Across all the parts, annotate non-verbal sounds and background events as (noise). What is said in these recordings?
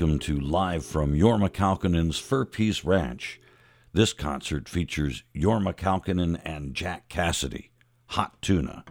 Welcome to Live from Jorma Kaukonen's Fur Peace Ranch. This concert features Jorma Kaukonen and Jack Casady. Hot Tuna.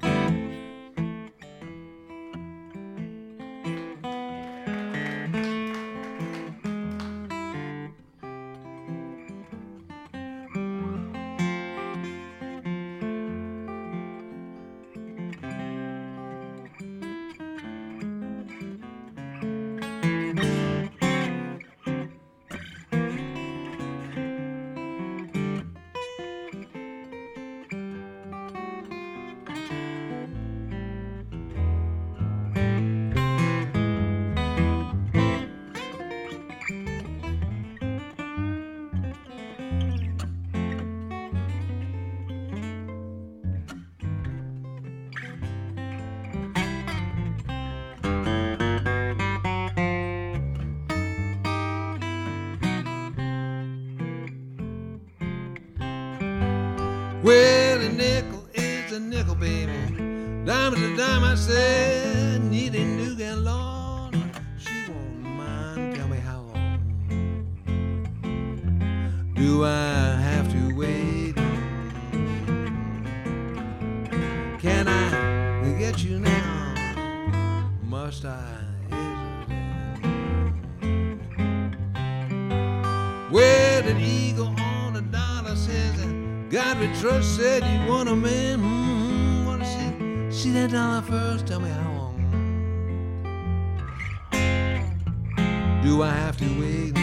Did eagle on a dollar says God we trust said you want a man? Mm, wanna see see that dollar first? Tell me how long do I have to wait?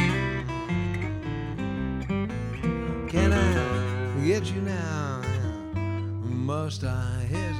Can I get you now? Must I hesitate?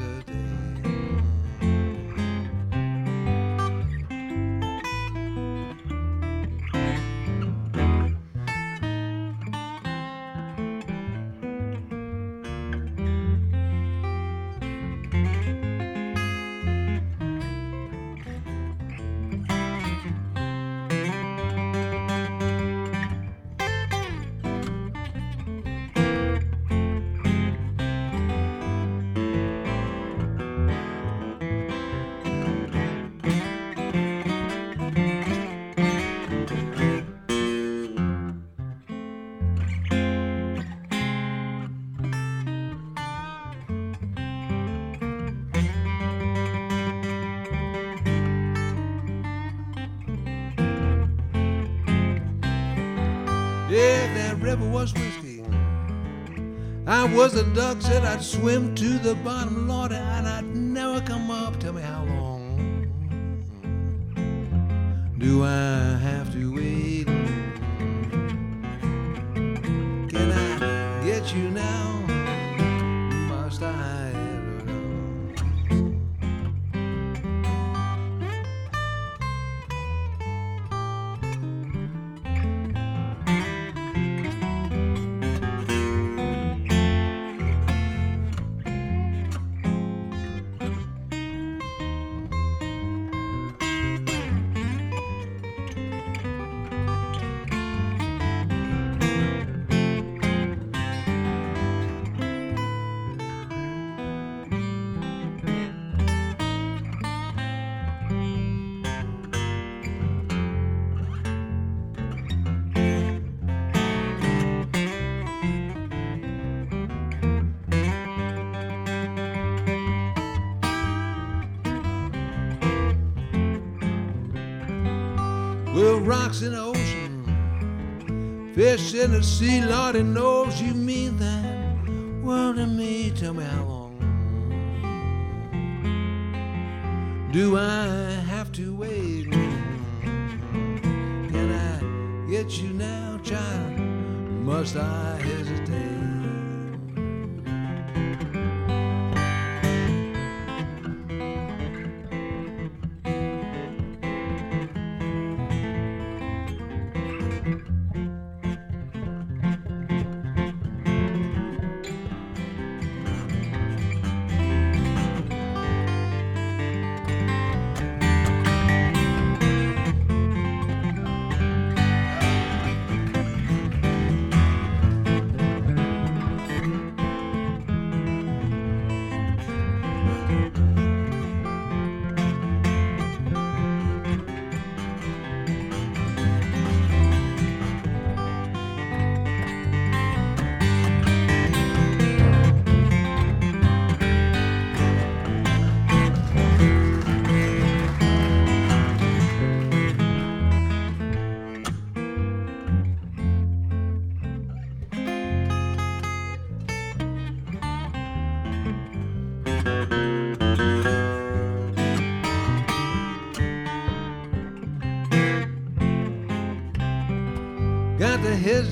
Was a duck, said I'd swim to the bottom, rocks in the ocean, fish in the sea, Lord, knows you mean that world to me. Tell me how long do I have to wait? Can I get you now, child? Must I hesitate?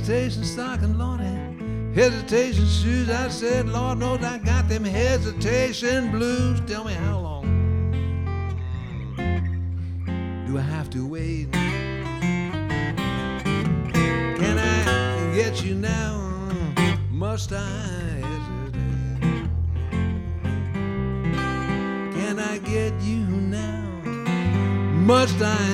Hesitation stocking, Lordy. Hesitation shoes. I said, Lord knows I got them hesitation blues. Tell me how long do I have to wait? Can I get you now? Must I hesitate? Can I get you now? Must I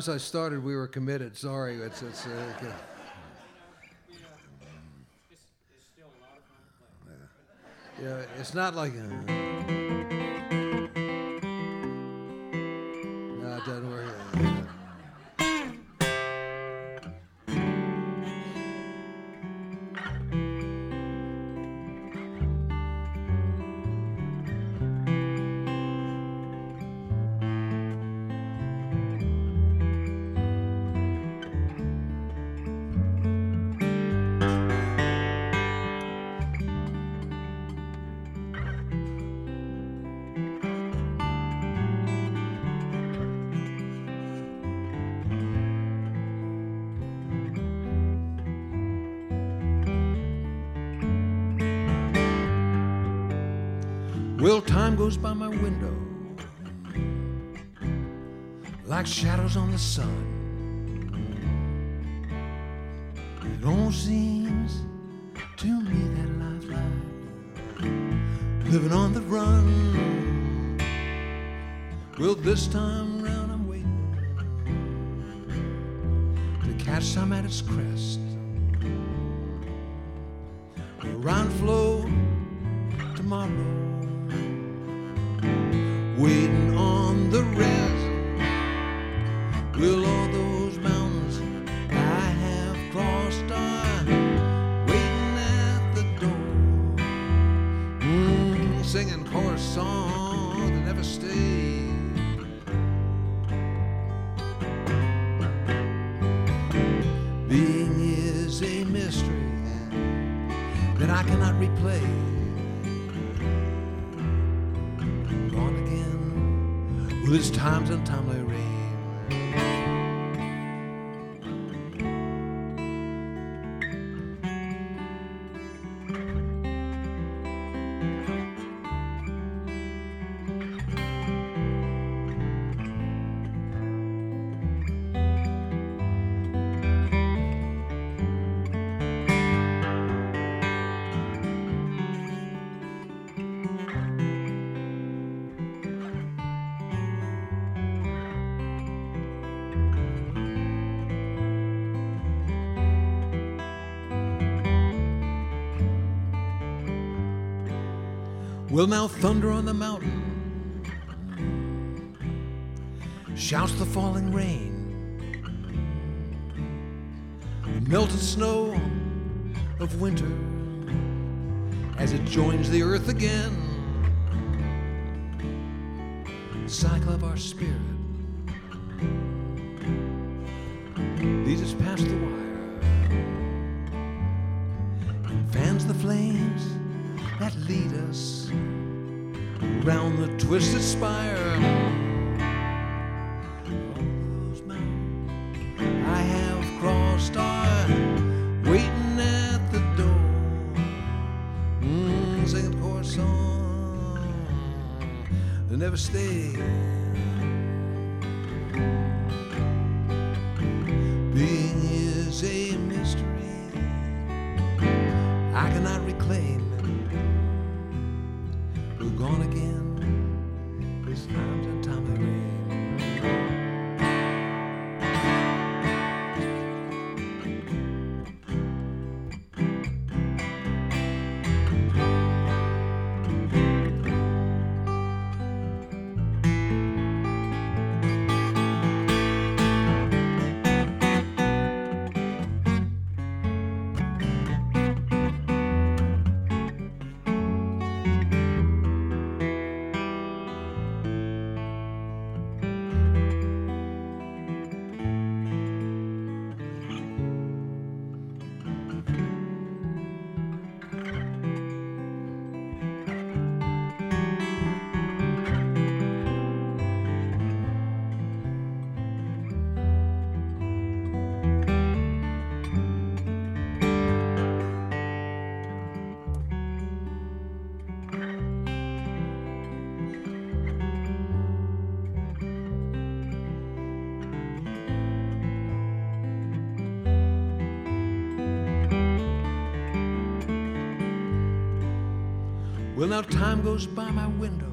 once I started, we were committed. Sorry. It's, it's, uh, okay. yeah, it's not like. Uh, Well, time goes by my window like shadows on the sun. It all seems to me that life's like living on the run. Well, this time round I'm waiting to catch some at its crest. Will now thunder on the mountain, shouts the falling rain, the melted snow of winter as it joins the earth again. The cycle of our spirit. Leads us past the wire round the twisted spire. now time goes by my window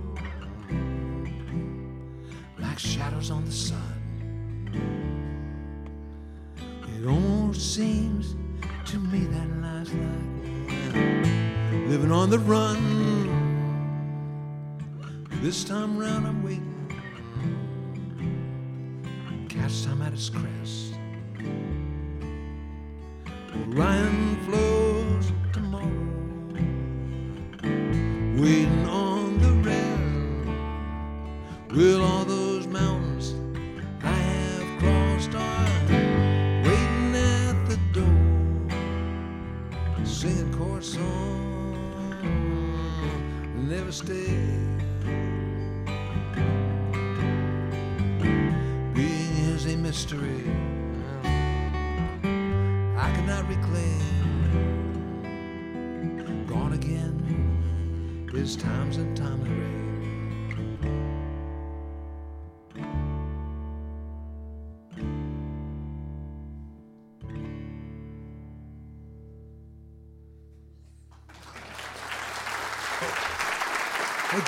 All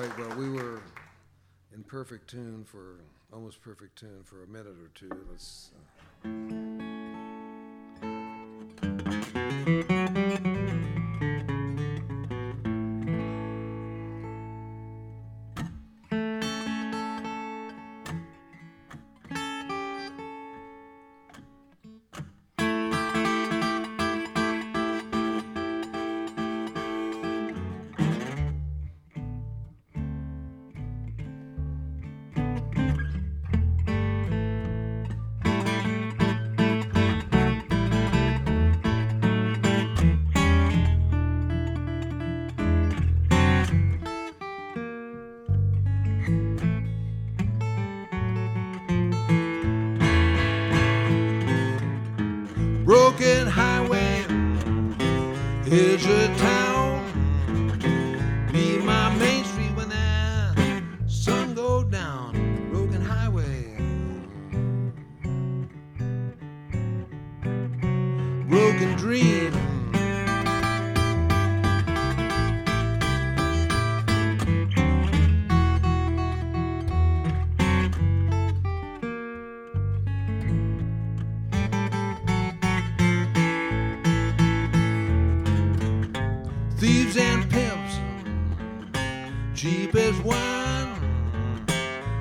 right, well, we were in perfect tune for, almost perfect tune for a minute or two. Let's. Uh,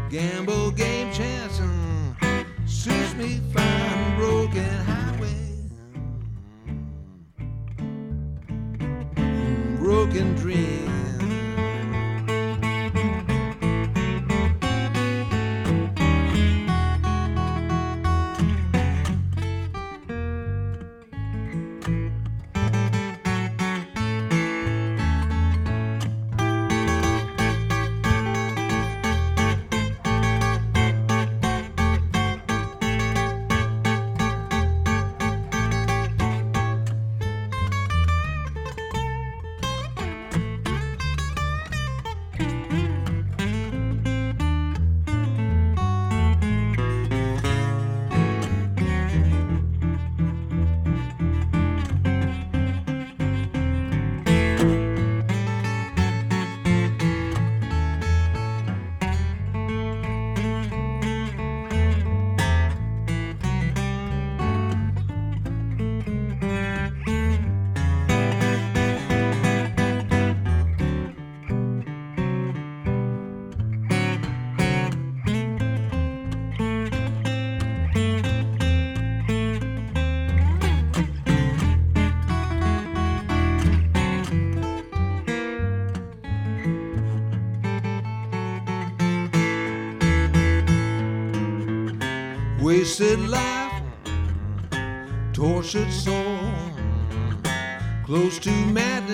Gamble, game, chance, uh, suits me fine, broken highway.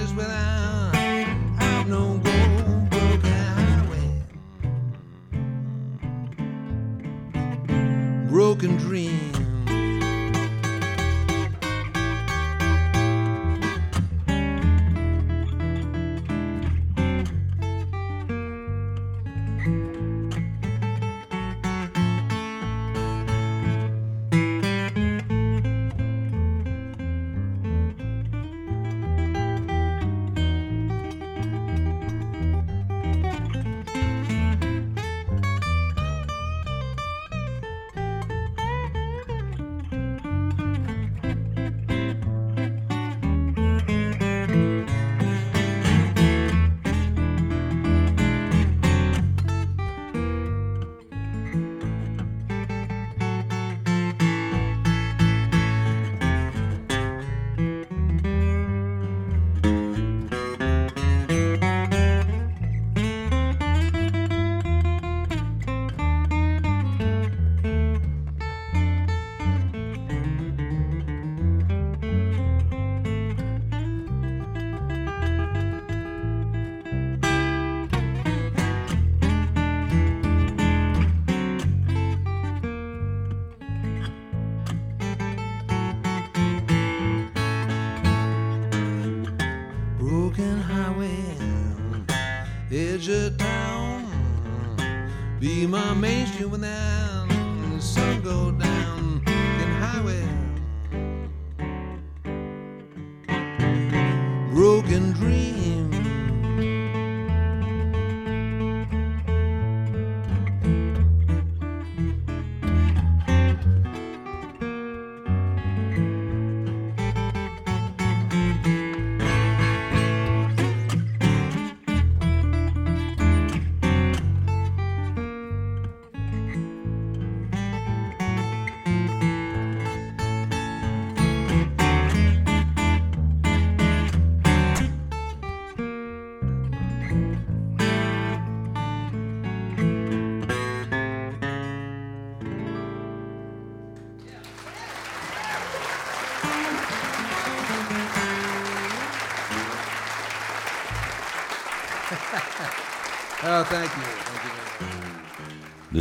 with without.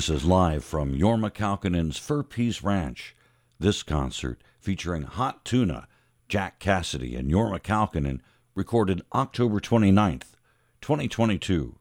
This is live from Jorma Kaukonen's Fur Peace Ranch. This concert, featuring Hot Tuna, Jack Casady, and Jorma Kaukonen, recorded October 29th, 2022.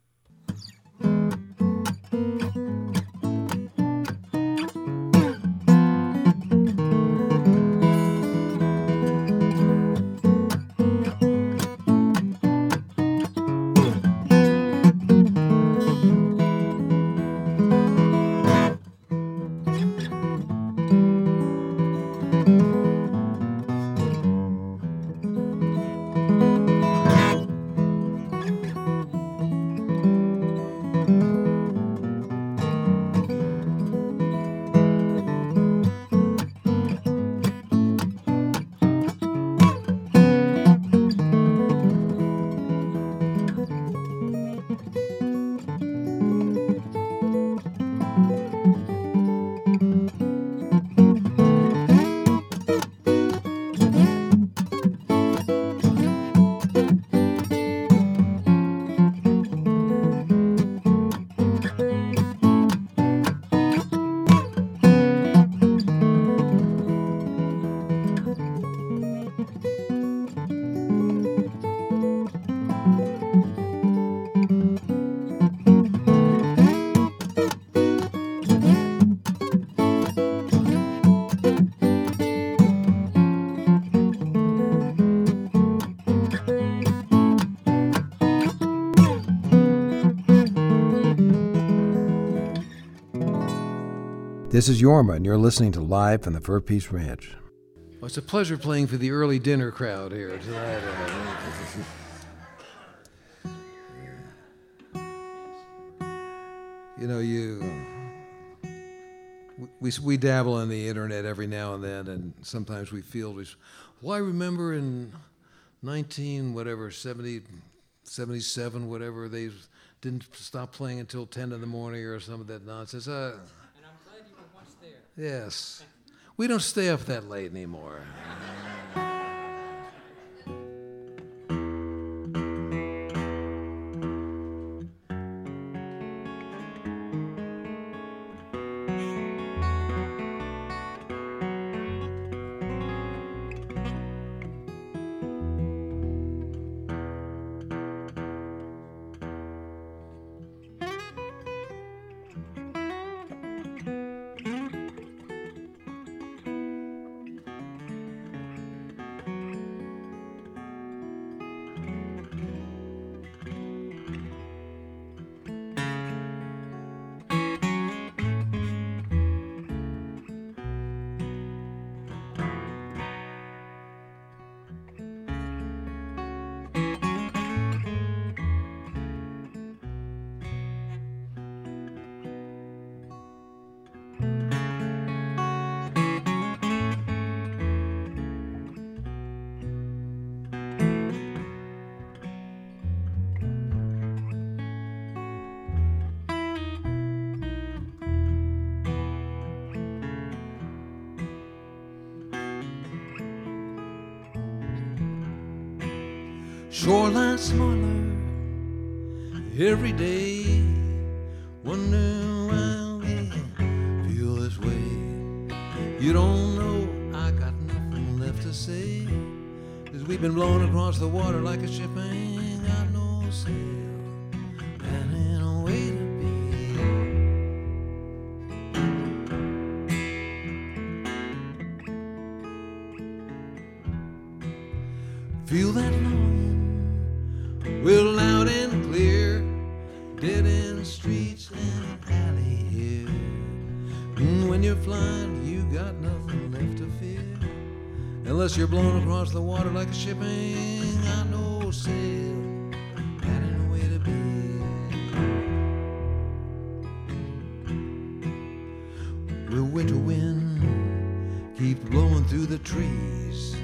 This is Jorma, and you're listening to Live from the Fur Peace Ranch. Well, it's a pleasure playing for the early dinner crowd here tonight. you know, you we, we dabble in the internet every now and then, and sometimes we feel we. Well, I remember in 19 whatever 70, 77 whatever they didn't stop playing until 10 in the morning or some of that nonsense. Uh, And I'm glad you were once there. Yes. We don't stay up that late anymore. Shoreline smaller every day. Wonder why we feel this way. You don't know I got nothing left to say. Cause we've been blown across the water like a ship ain't got no sail. Shipping, I know sail. That ain't the way to be. The winter wind keeps blowing through the trees.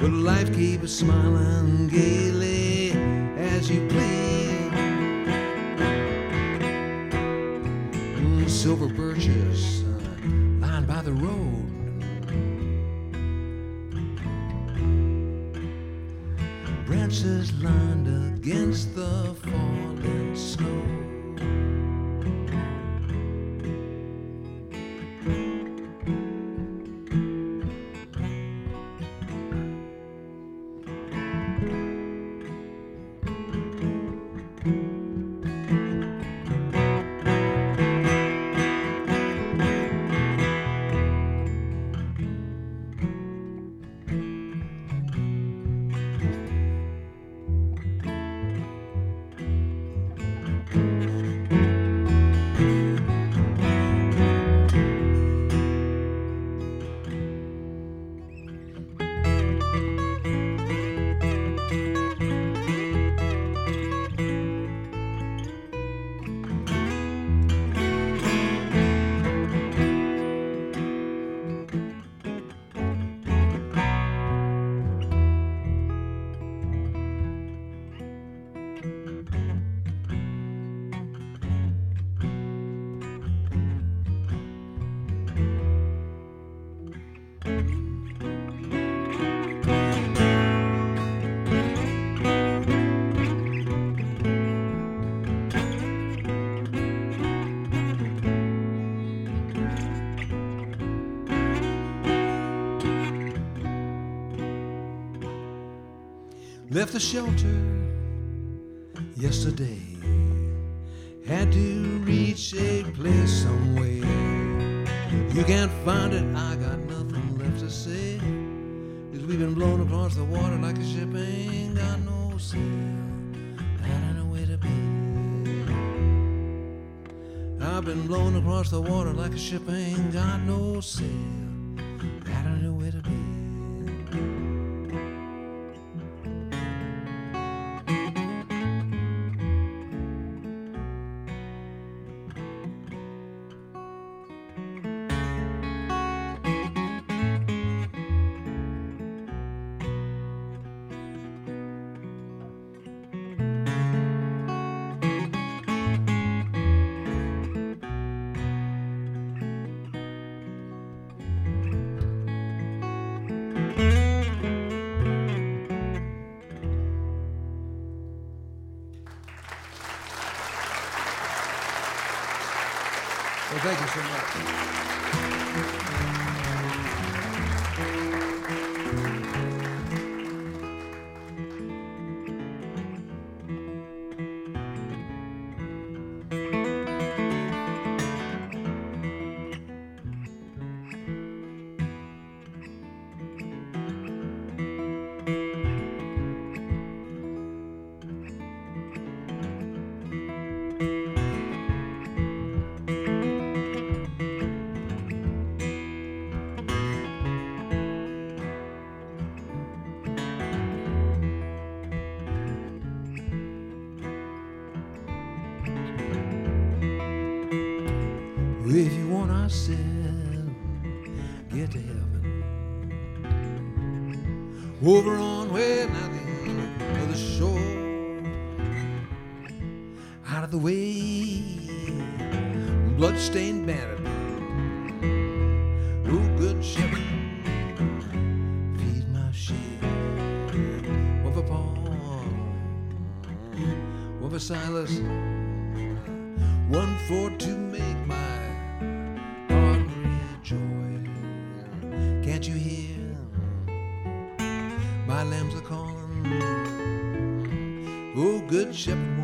But life keeps smiling gaily Against the falling snow. Left the shelter yesterday. Had to reach a place somewhere. You can't find it, I got nothing left to say. Cause we've been blown across the water like a ship ain't got no sail. That ain't a way to be. I've been blown across the water like a ship ain't got no sail. Sheep. One for Paul, one for Silas, one for to make my heart rejoice. Can't you hear? My lambs are calling. Oh, good shepherd,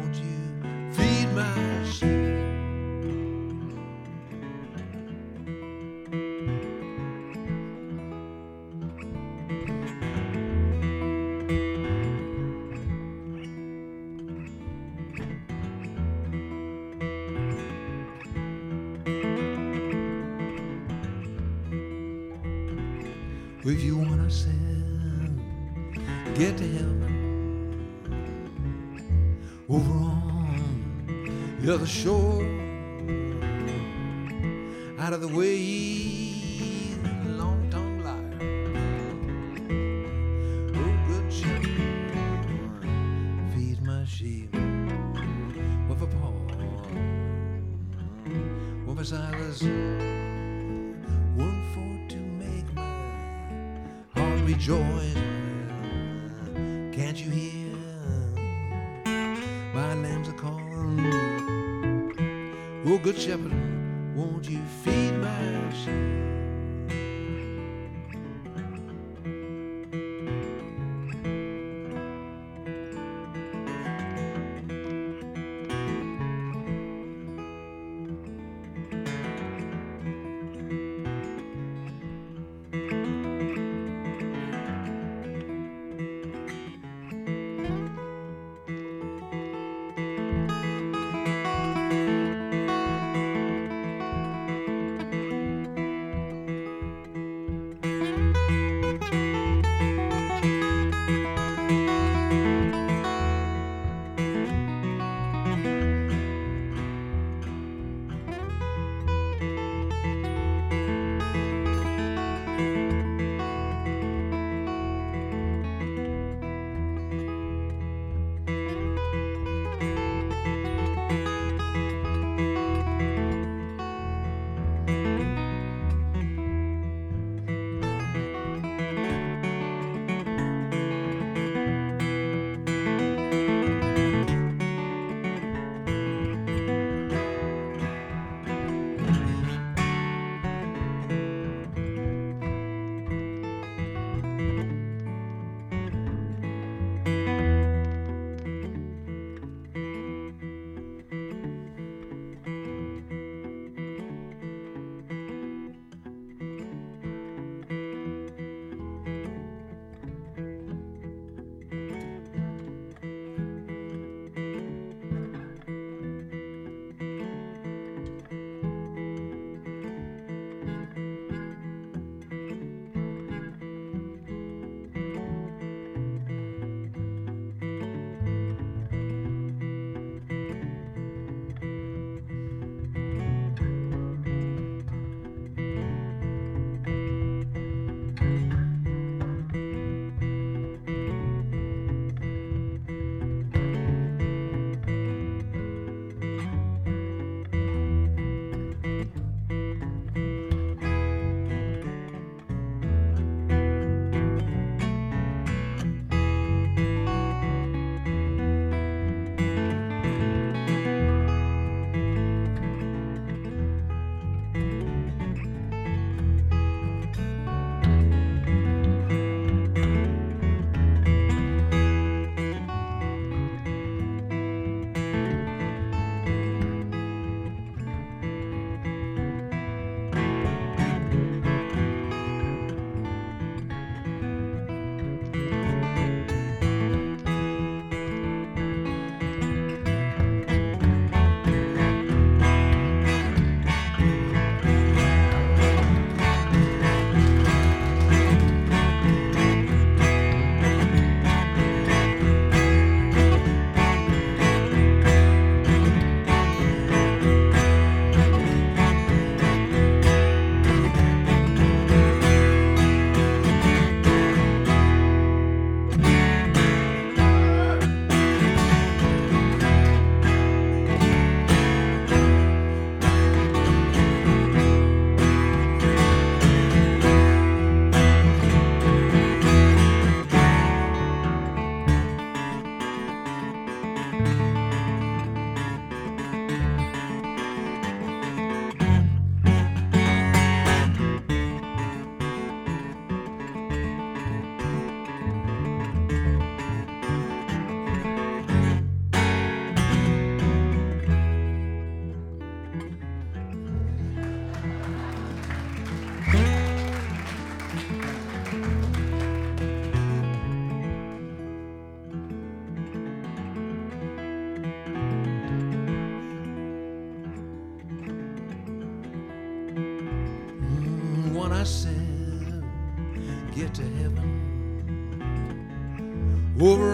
Over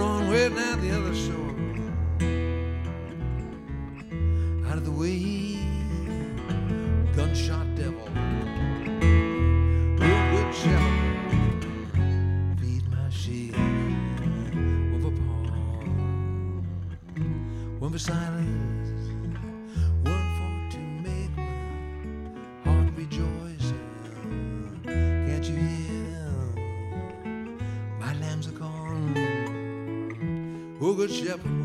shepherd,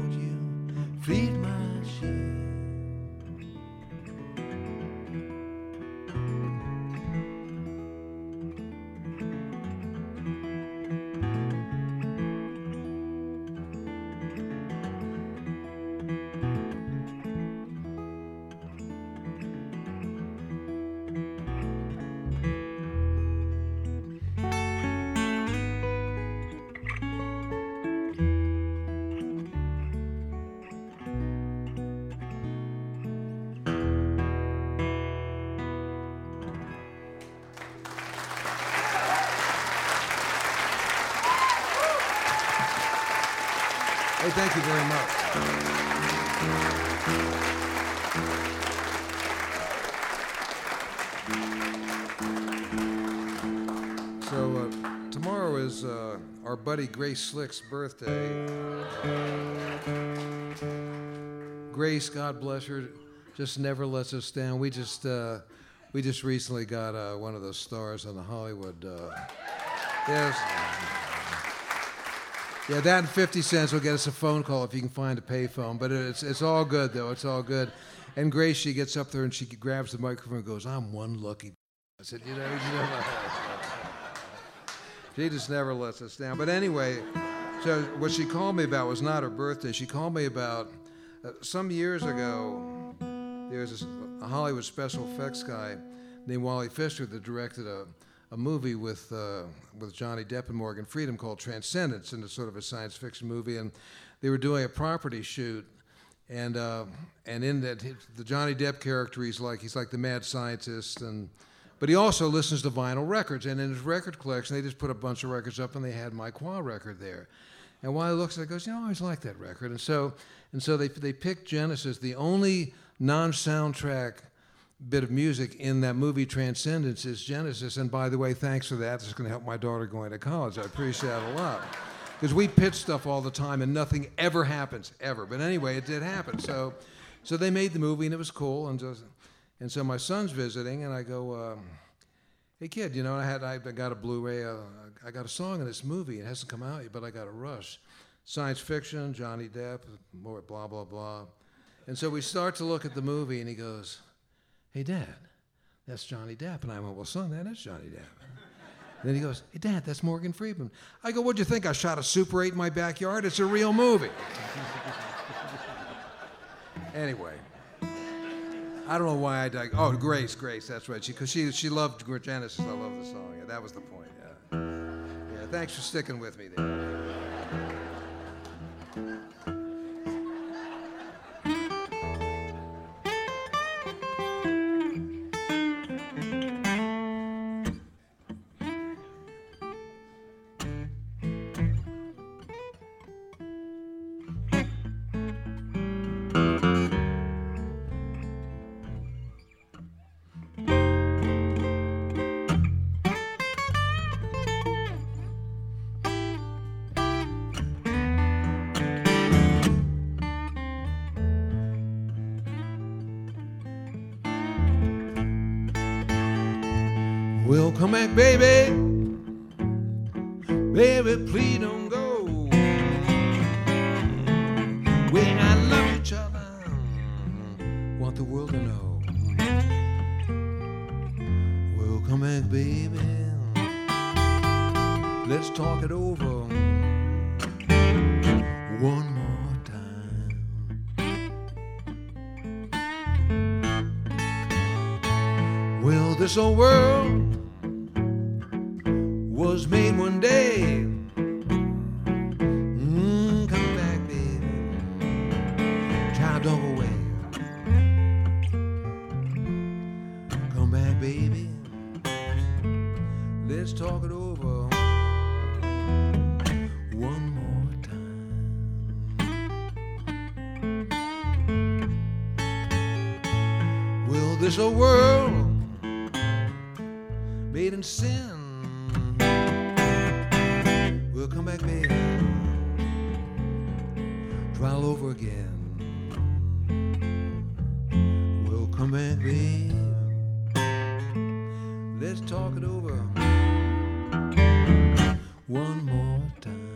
thank you very much. So uh, tomorrow is uh, our buddy Grace Slick's birthday. Grace, God bless her, just never lets us down. We just uh, we just recently got uh, one of those stars on the Hollywood. Uh, yes. Yeah, that and 50 cents will get us a phone call if you can find a payphone. But it's, it's all good, though. It's all good. And Grace, she gets up there and she grabs the microphone and goes, I'm one lucky. (laughs) I said, you know, you know (laughs) she just never lets us down. But anyway, so what she called me about was not her birthday. She called me about uh, some years ago. There was a Hollywood special effects guy named Wally Pfister that directed a, a movie with uh, with Johnny Depp and Morgan Freeman called Transcendence, and it's sort of a science fiction movie. And they were doing a property shoot, and uh, and in that the Johnny Depp character, he's like he's like the mad scientist, and but he also listens to vinyl records. And in his record collection, they just put a bunch of records up, and they had my Quah record there. And Wally looks at it, goes, you know, I always liked that record. And so and so they they picked Genesis, the only non-soundtrack bit of music in that movie Transcendence is Genesis. And by the way, thanks for that. Is going to help my daughter going to college. I appreciate that a lot. Because we pitch stuff all the time and nothing ever happens, ever. But anyway, it did happen. So, so they made the movie and it was cool. And, just, and so my son's visiting and I go, um, hey kid, you know, I had I got a Blu-ray. Uh, I got a song in this movie. It hasn't come out yet, but I got a rush. Science fiction, Johnny Depp, blah blah blah. And so we start to look at the movie, and he goes, "Hey, Dad, that's Johnny Depp." And I went, "Well, son, that is Johnny Depp." (laughs) Then he goes, "Hey, Dad, that's Morgan Freeman." I go, "What'd you think? I shot a Super 8 in my backyard? It's a real movie." (laughs) anyway. I don't know why I died. Oh, Grace, Grace, that's right. Because she, she, loved Genesis. I love the song. Yeah, that was the point. Yeah. Yeah. Thanks for sticking with me there. Well, this again. We'll come back, baby. Let's talk it over one more time.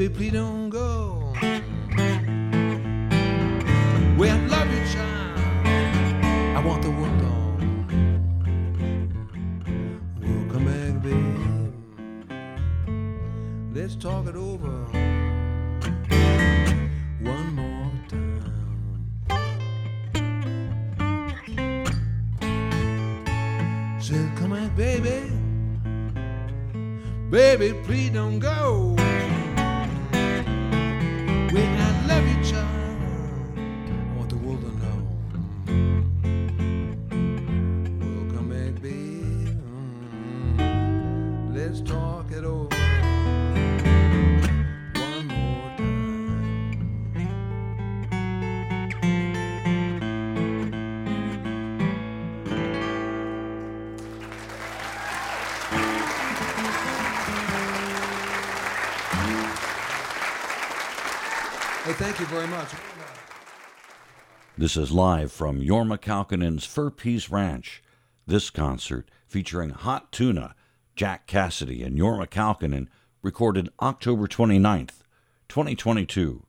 Baby, please don't go. Well, I love you, child. I want the world on. Well, come back, baby. Let's talk it over one more time. Said, come back, baby. Baby, please don't go. Hey, thank you very much. This is live from Jorma Kaukonen's Fur Peace Ranch. This concert, featuring Hot Tuna, Jack Casady, and Yorma Kalkinen, recorded October 29th, 2022.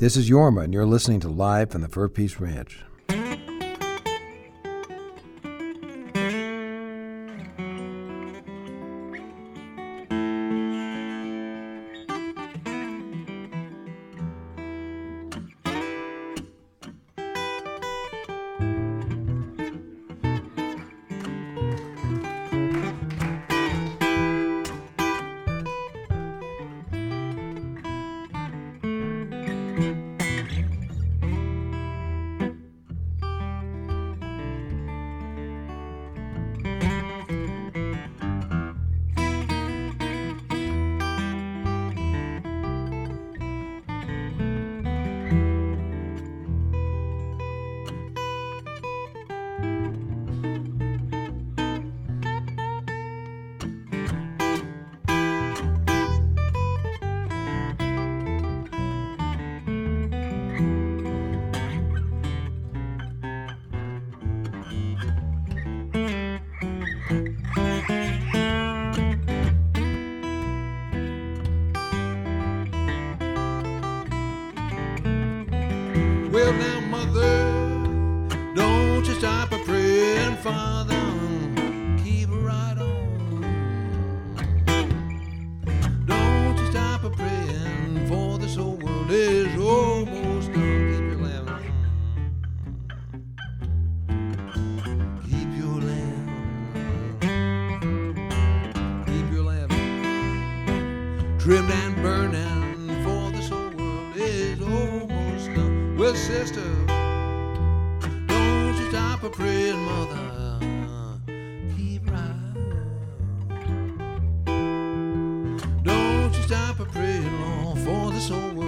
This is Jorma, and you're listening to Live from the Fur Peace Ranch. this world.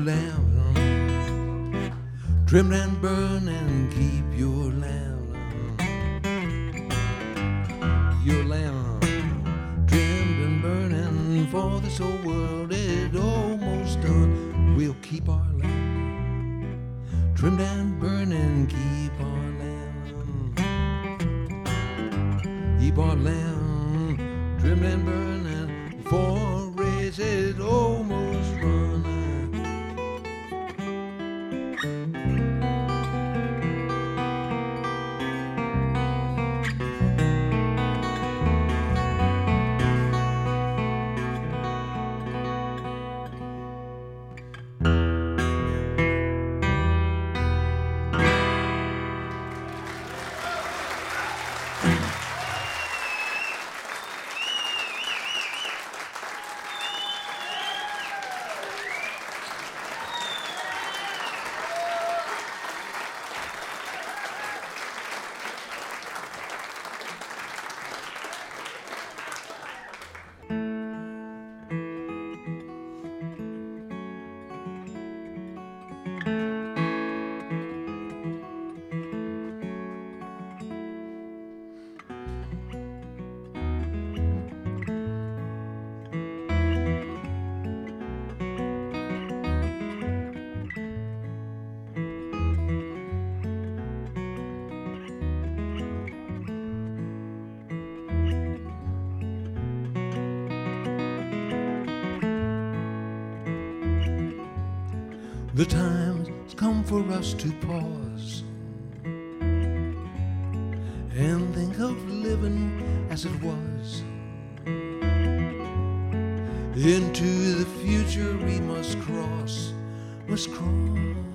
Lamp trimmed and burn and keep your lamp your lamp trimmed and burning for this whole world is almost done. We'll keep our lamp trimmed and burning keep our lamp keep our lamp trimmed and burning The time's come for us to pause and think of living as it was. Into the future we must cross, must cross,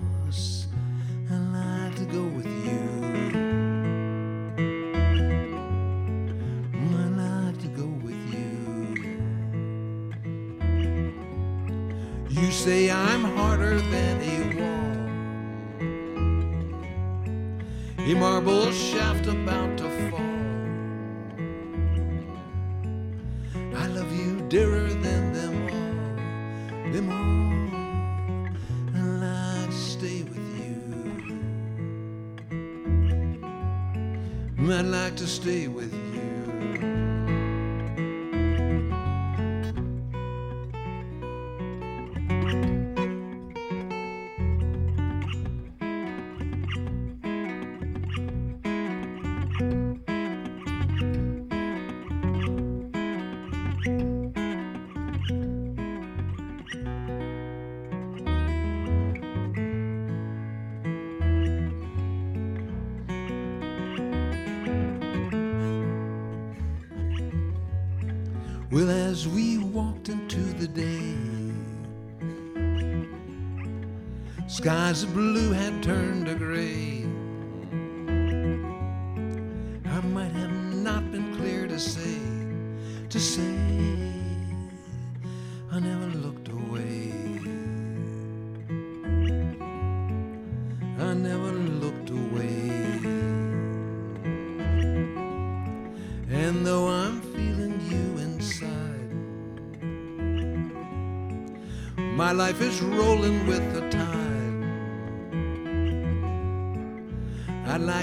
of blue had turned to gray. I might have not been clear to say, to say, I never looked away. I never looked away. And though I'm feeling you inside, my life is rolling with the tide.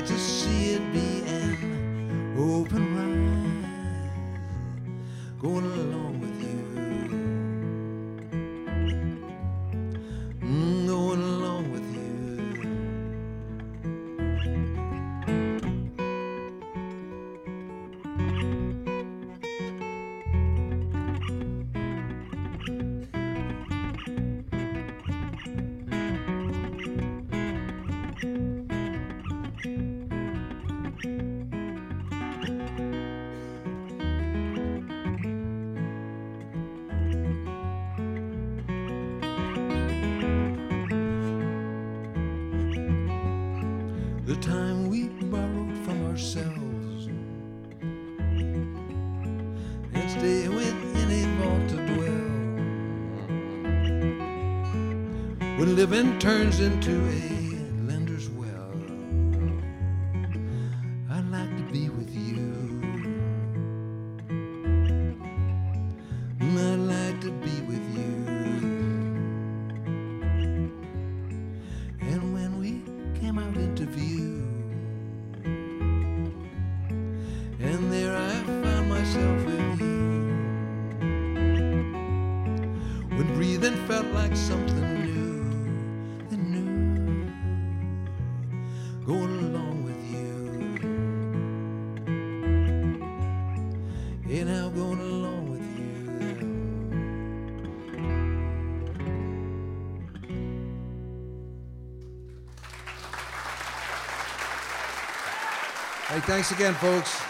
Like to see it be into a thanks again, folks.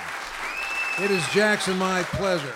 It is Jackson, my pleasure.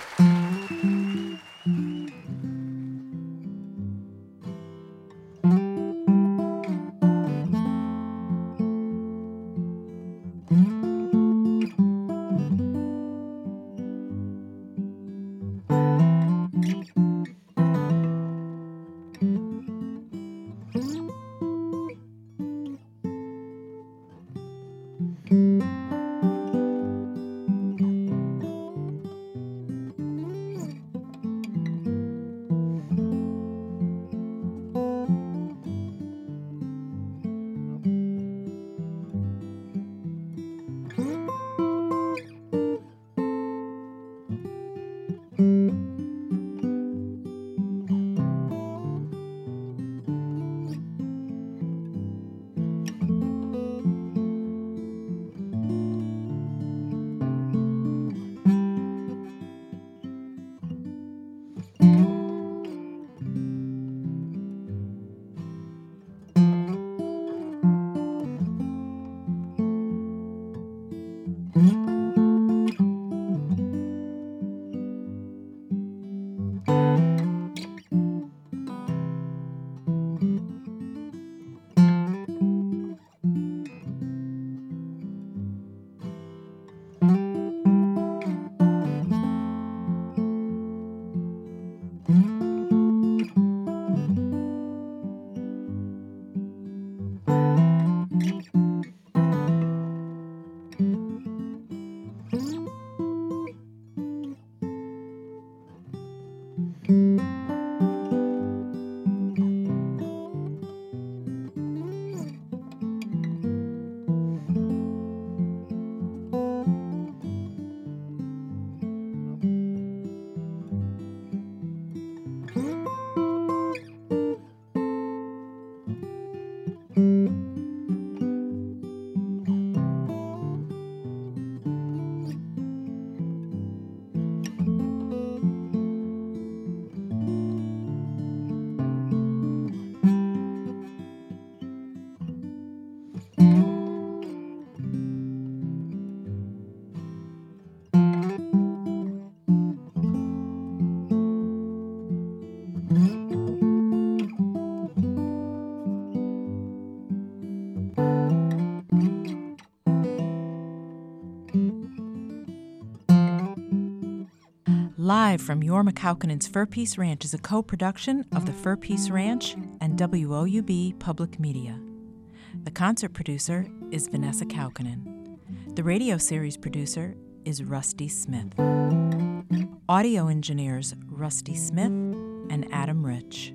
Live from Jorma Kaukonen's Fur Peace Ranch is a co production of the Fur Peace Ranch and WOUB Public Media. The concert producer is Vanessa Kaukonen. The radio series producer is Rusty Smith. Audio engineers Rusty Smith and Adam Rich.